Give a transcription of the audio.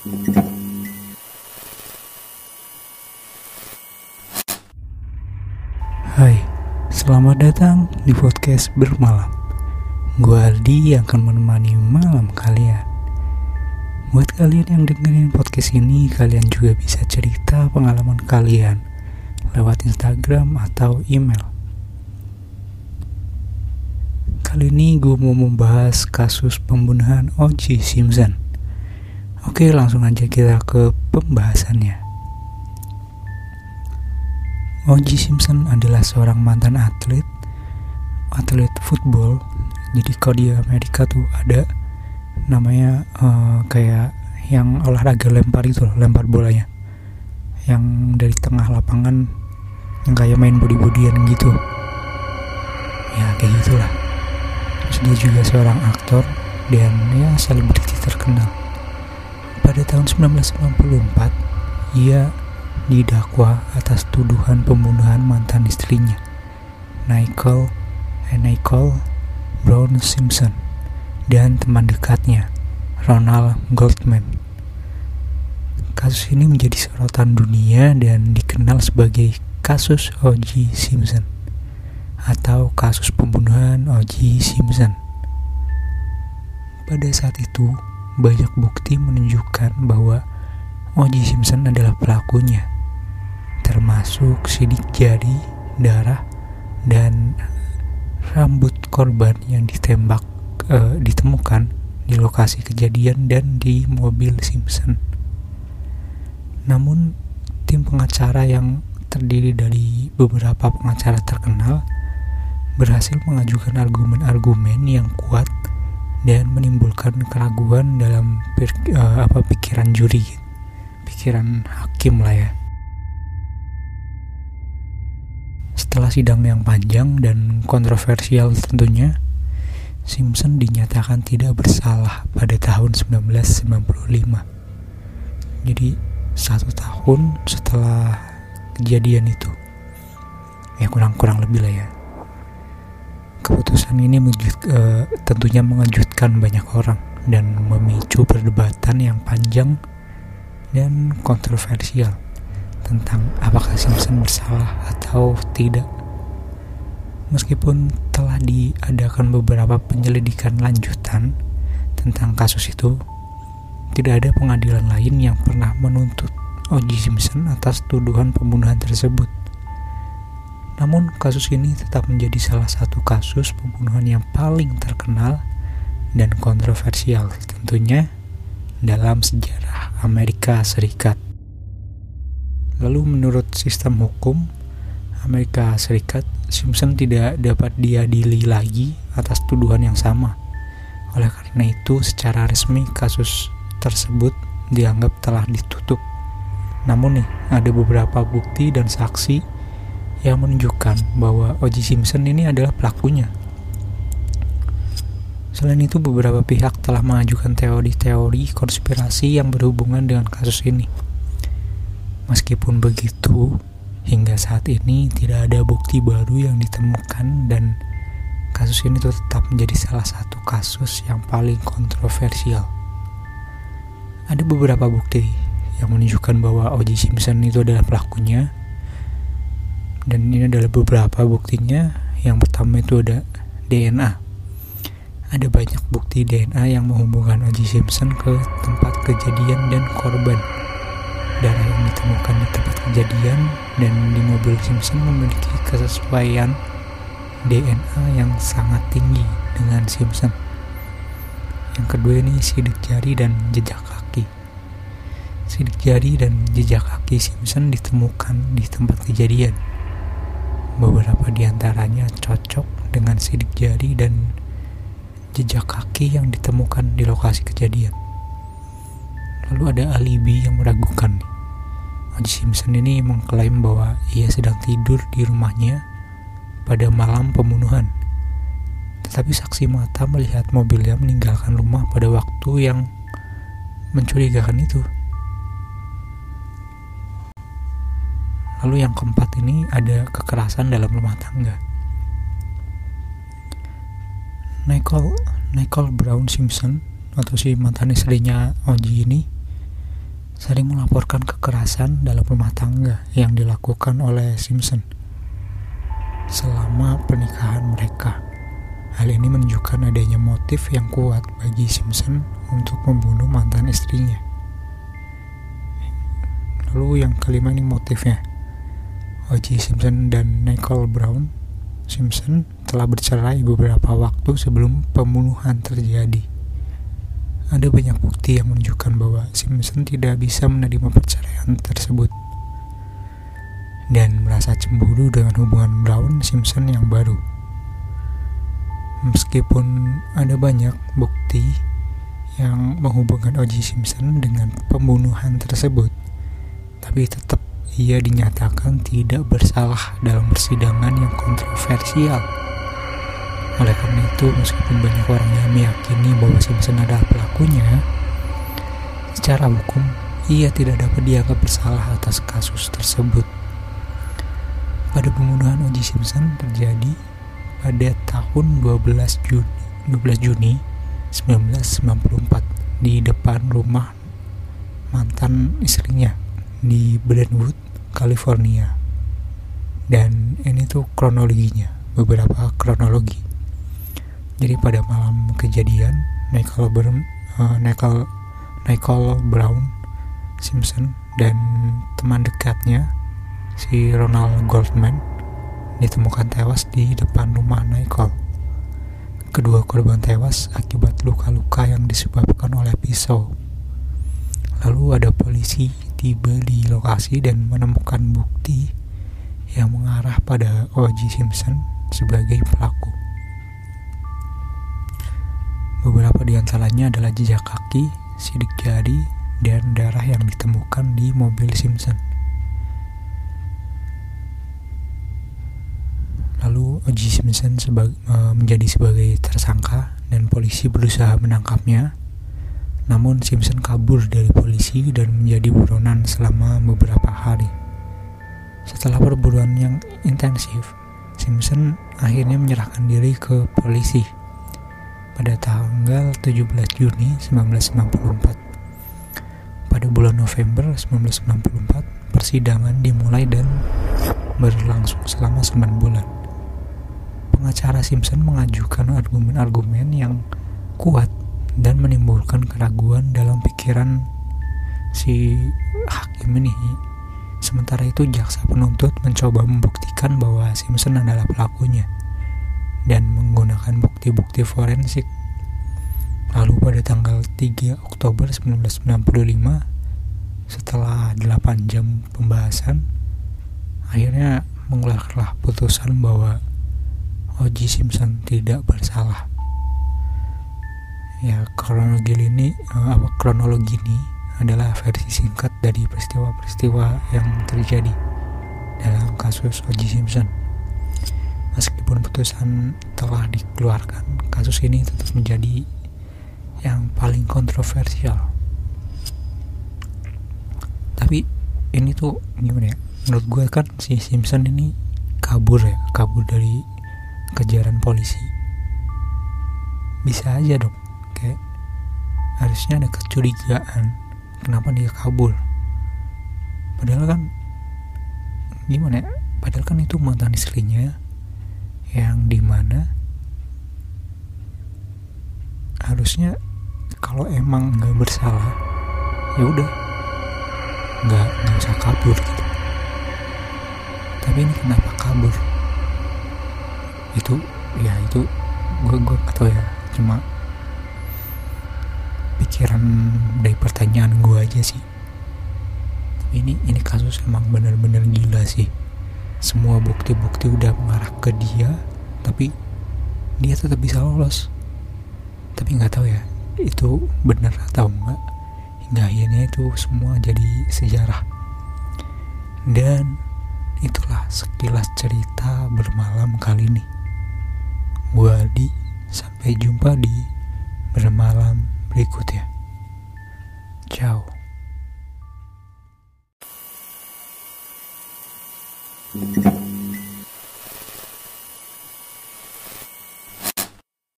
Hai, selamat datang di podcast bermalam. Gue Aldi yang akan menemani malam kalian. Buat kalian yang dengerin podcast ini, kalian juga bisa cerita pengalaman kalian lewat Instagram atau email. Kali ini gue mau membahas kasus pembunuhan O.J. Simpson. Oke, langsung aja kita ke pembahasannya. O.J. Simpson adalah seorang mantan atlet, atlet football. Jadi kalau di Amerika tuh ada namanya uh, kayak yang olahraga lempar itu loh, lempar bolanya. Yang dari tengah lapangan yang kayak main body-bodyan gitu. Ya kayak gitulah. Terus dia juga seorang aktor dan ya selebriti terkenal. Pada tahun 1994, ia didakwa atas tuduhan pembunuhan mantan istrinya, Nicole and Nicole Brown Simpson, dan teman dekatnya, Ronald Goldman. Kasus ini menjadi sorotan dunia dan dikenal sebagai kasus O.J. Simpson atau kasus pembunuhan O.J. Simpson. Pada saat itu, banyak bukti menunjukkan bahwa O.J. Simpson adalah pelakunya termasuk sidik jari, darah, dan rambut korban yang ditembak uh, ditemukan di lokasi kejadian dan di mobil Simpson. Namun tim pengacara yang terdiri dari beberapa pengacara terkenal berhasil mengajukan argumen-argumen yang kuat dan menimbulkan keraguan dalam uh, apa pikiran juri, pikiran hakim lah ya. Setelah sidang yang panjang dan kontroversial tentunya, Simpson dinyatakan tidak bersalah pada tahun 1995. Jadi satu tahun setelah kejadian itu, ya kurang-kurang lebih lah ya. Keputusan ini mengejut, uh, tentunya mengejutkan banyak orang dan memicu perdebatan yang panjang dan kontroversial tentang apakah Simpson bersalah atau tidak. Meskipun telah diadakan beberapa penyelidikan lanjutan tentang kasus itu, tidak ada pengadilan lain yang pernah menuntut O.J. Simpson atas tuduhan pembunuhan tersebut. Namun kasus ini tetap menjadi salah satu kasus pembunuhan yang paling terkenal dan kontroversial tentunya dalam sejarah Amerika Serikat. Lalu menurut sistem hukum Amerika Serikat, Simpson tidak dapat diadili lagi atas tuduhan yang sama. Oleh karena itu, secara resmi kasus tersebut dianggap telah ditutup. Namun nih, ada beberapa bukti dan saksi yang menunjukkan bahwa O.J. Simpson ini adalah pelakunya. Selain itu, beberapa pihak telah mengajukan teori-teori konspirasi yang berhubungan dengan kasus ini. Meskipun begitu, hingga saat ini tidak ada bukti baru yang ditemukan dan kasus ini tetap menjadi salah satu kasus yang paling kontroversial. Ada beberapa bukti yang menunjukkan bahwa O.J. Simpson itu adalah pelakunya dan ini adalah beberapa buktinya. Yang pertama itu ada DNA. Ada banyak bukti DNA yang menghubungkan O.J. Simpson ke tempat kejadian dan korban darah yang ditemukan di tempat kejadian dan di mobil Simpson memiliki kesesuaian DNA yang sangat tinggi dengan Simpson. Yang kedua ini sidik jari dan jejak kaki. Sidik jari dan jejak kaki Simpson ditemukan di tempat kejadian. Beberapa di antaranya cocok dengan sidik jari dan jejak kaki yang ditemukan di lokasi kejadian. Lalu ada alibi yang meragukan O.J. Simpson ini mengklaim bahwa ia sedang tidur di rumahnya pada malam pembunuhan. Tetapi saksi mata melihat mobilnya meninggalkan rumah pada waktu yang mencurigakan itu. Lalu yang keempat ini ada kekerasan dalam rumah tangga. Nicole Nicole Brown Simpson atau si mantan istrinya Oji ini sering melaporkan kekerasan dalam rumah tangga yang dilakukan oleh Simpson selama pernikahan mereka. Hal ini menunjukkan adanya motif yang kuat bagi Simpson untuk membunuh mantan istrinya. Lalu yang kelima ini motifnya. O.J. Simpson dan Nicole Brown Simpson telah bercerai beberapa waktu sebelum pembunuhan terjadi. Ada banyak bukti yang menunjukkan bahwa Simpson tidak bisa menerima perceraian tersebut dan merasa cemburu dengan hubungan Brown Simpson yang baru. Meskipun ada banyak bukti yang menghubungkan O.J. Simpson dengan pembunuhan tersebut, tapi tetap ia dinyatakan tidak bersalah dalam persidangan yang kontroversial. Oleh karena itu, meskipun banyak orang yang meyakini bahwa Simpson adalah pelakunya, secara hukum ia tidak dapat dianggap bersalah atas kasus tersebut. Pada pembunuhan O.J. Simpson terjadi pada tahun 12 Juni 12 Juni 1994 di depan rumah mantan istrinya di Brentwood, California. Dan ini tuh kronologinya, beberapa kronologi. Jadi pada malam kejadian, Nicole, Ber uh, Nicole, Nicole Brown Simpson dan teman dekatnya si Ronald Goldman ditemukan tewas di depan rumah Nicole. Kedua korban tewas akibat luka-luka yang disebabkan oleh pisau. Lalu ada polisi tiba di lokasi dan menemukan bukti yang mengarah pada O.J. Simpson sebagai pelaku. Beberapa di antaranya adalah jejak kaki, sidik jari, dan darah yang ditemukan di mobil Simpson. Lalu O.J. Simpson uh, menjadi sebagai tersangka dan polisi berusaha menangkapnya. Namun Simpson kabur dari polisi dan menjadi buronan selama beberapa hari. Setelah perburuan yang intensif, Simpson akhirnya menyerahkan diri ke polisi pada tanggal 17 Juni 1994. Pada bulan November 1994, persidangan dimulai dan berlangsung selama 9 bulan pengacara Simpson mengajukan argumen-argumen yang kuat dan menimbulkan keraguan dalam pikiran si hakim ini. Sementara itu jaksa penuntut mencoba membuktikan bahwa Simpson adalah pelakunya dan menggunakan bukti-bukti forensik. Lalu pada tanggal 3 Oktober 1995 setelah 8 jam pembahasan akhirnya mengeluarkanlah putusan bahwa O.J. Simpson tidak bersalah. Ya, kronologi ini eh, apa kronologi ini adalah versi singkat dari peristiwa-peristiwa yang terjadi dalam kasus O.J. Simpson. Meskipun putusan telah dikeluarkan, kasus ini tetap menjadi yang paling kontroversial. Tapi ini tuh gimana ya? Menurut gue kan si Simpson ini kabur ya, kabur dari kejaran polisi bisa aja dong harusnya ada kecurigaan. Kenapa dia kabur? Padahal kan gimana ya? Padahal kan itu mantan istrinya yang di mana harusnya kalau emang nggak bersalah ya udah. Nggak nggak usah kabur gitu. Tapi ini kenapa kabur? Itu ya itu gue gue atau ya. Cuma pikiran dari pertanyaan gue aja sih. Ini ini kasus emang bener-bener gila sih. Semua bukti-bukti udah mengarah ke dia tapi dia tetap bisa lolos. Tapi nggak tahu ya itu benar atau enggak. Hingga akhirnya itu semua jadi sejarah. Dan itulah sekilas cerita bermalam kali ini. Gue Aldi, sampai jumpa di bermalam berikutnya. Ciao. thank you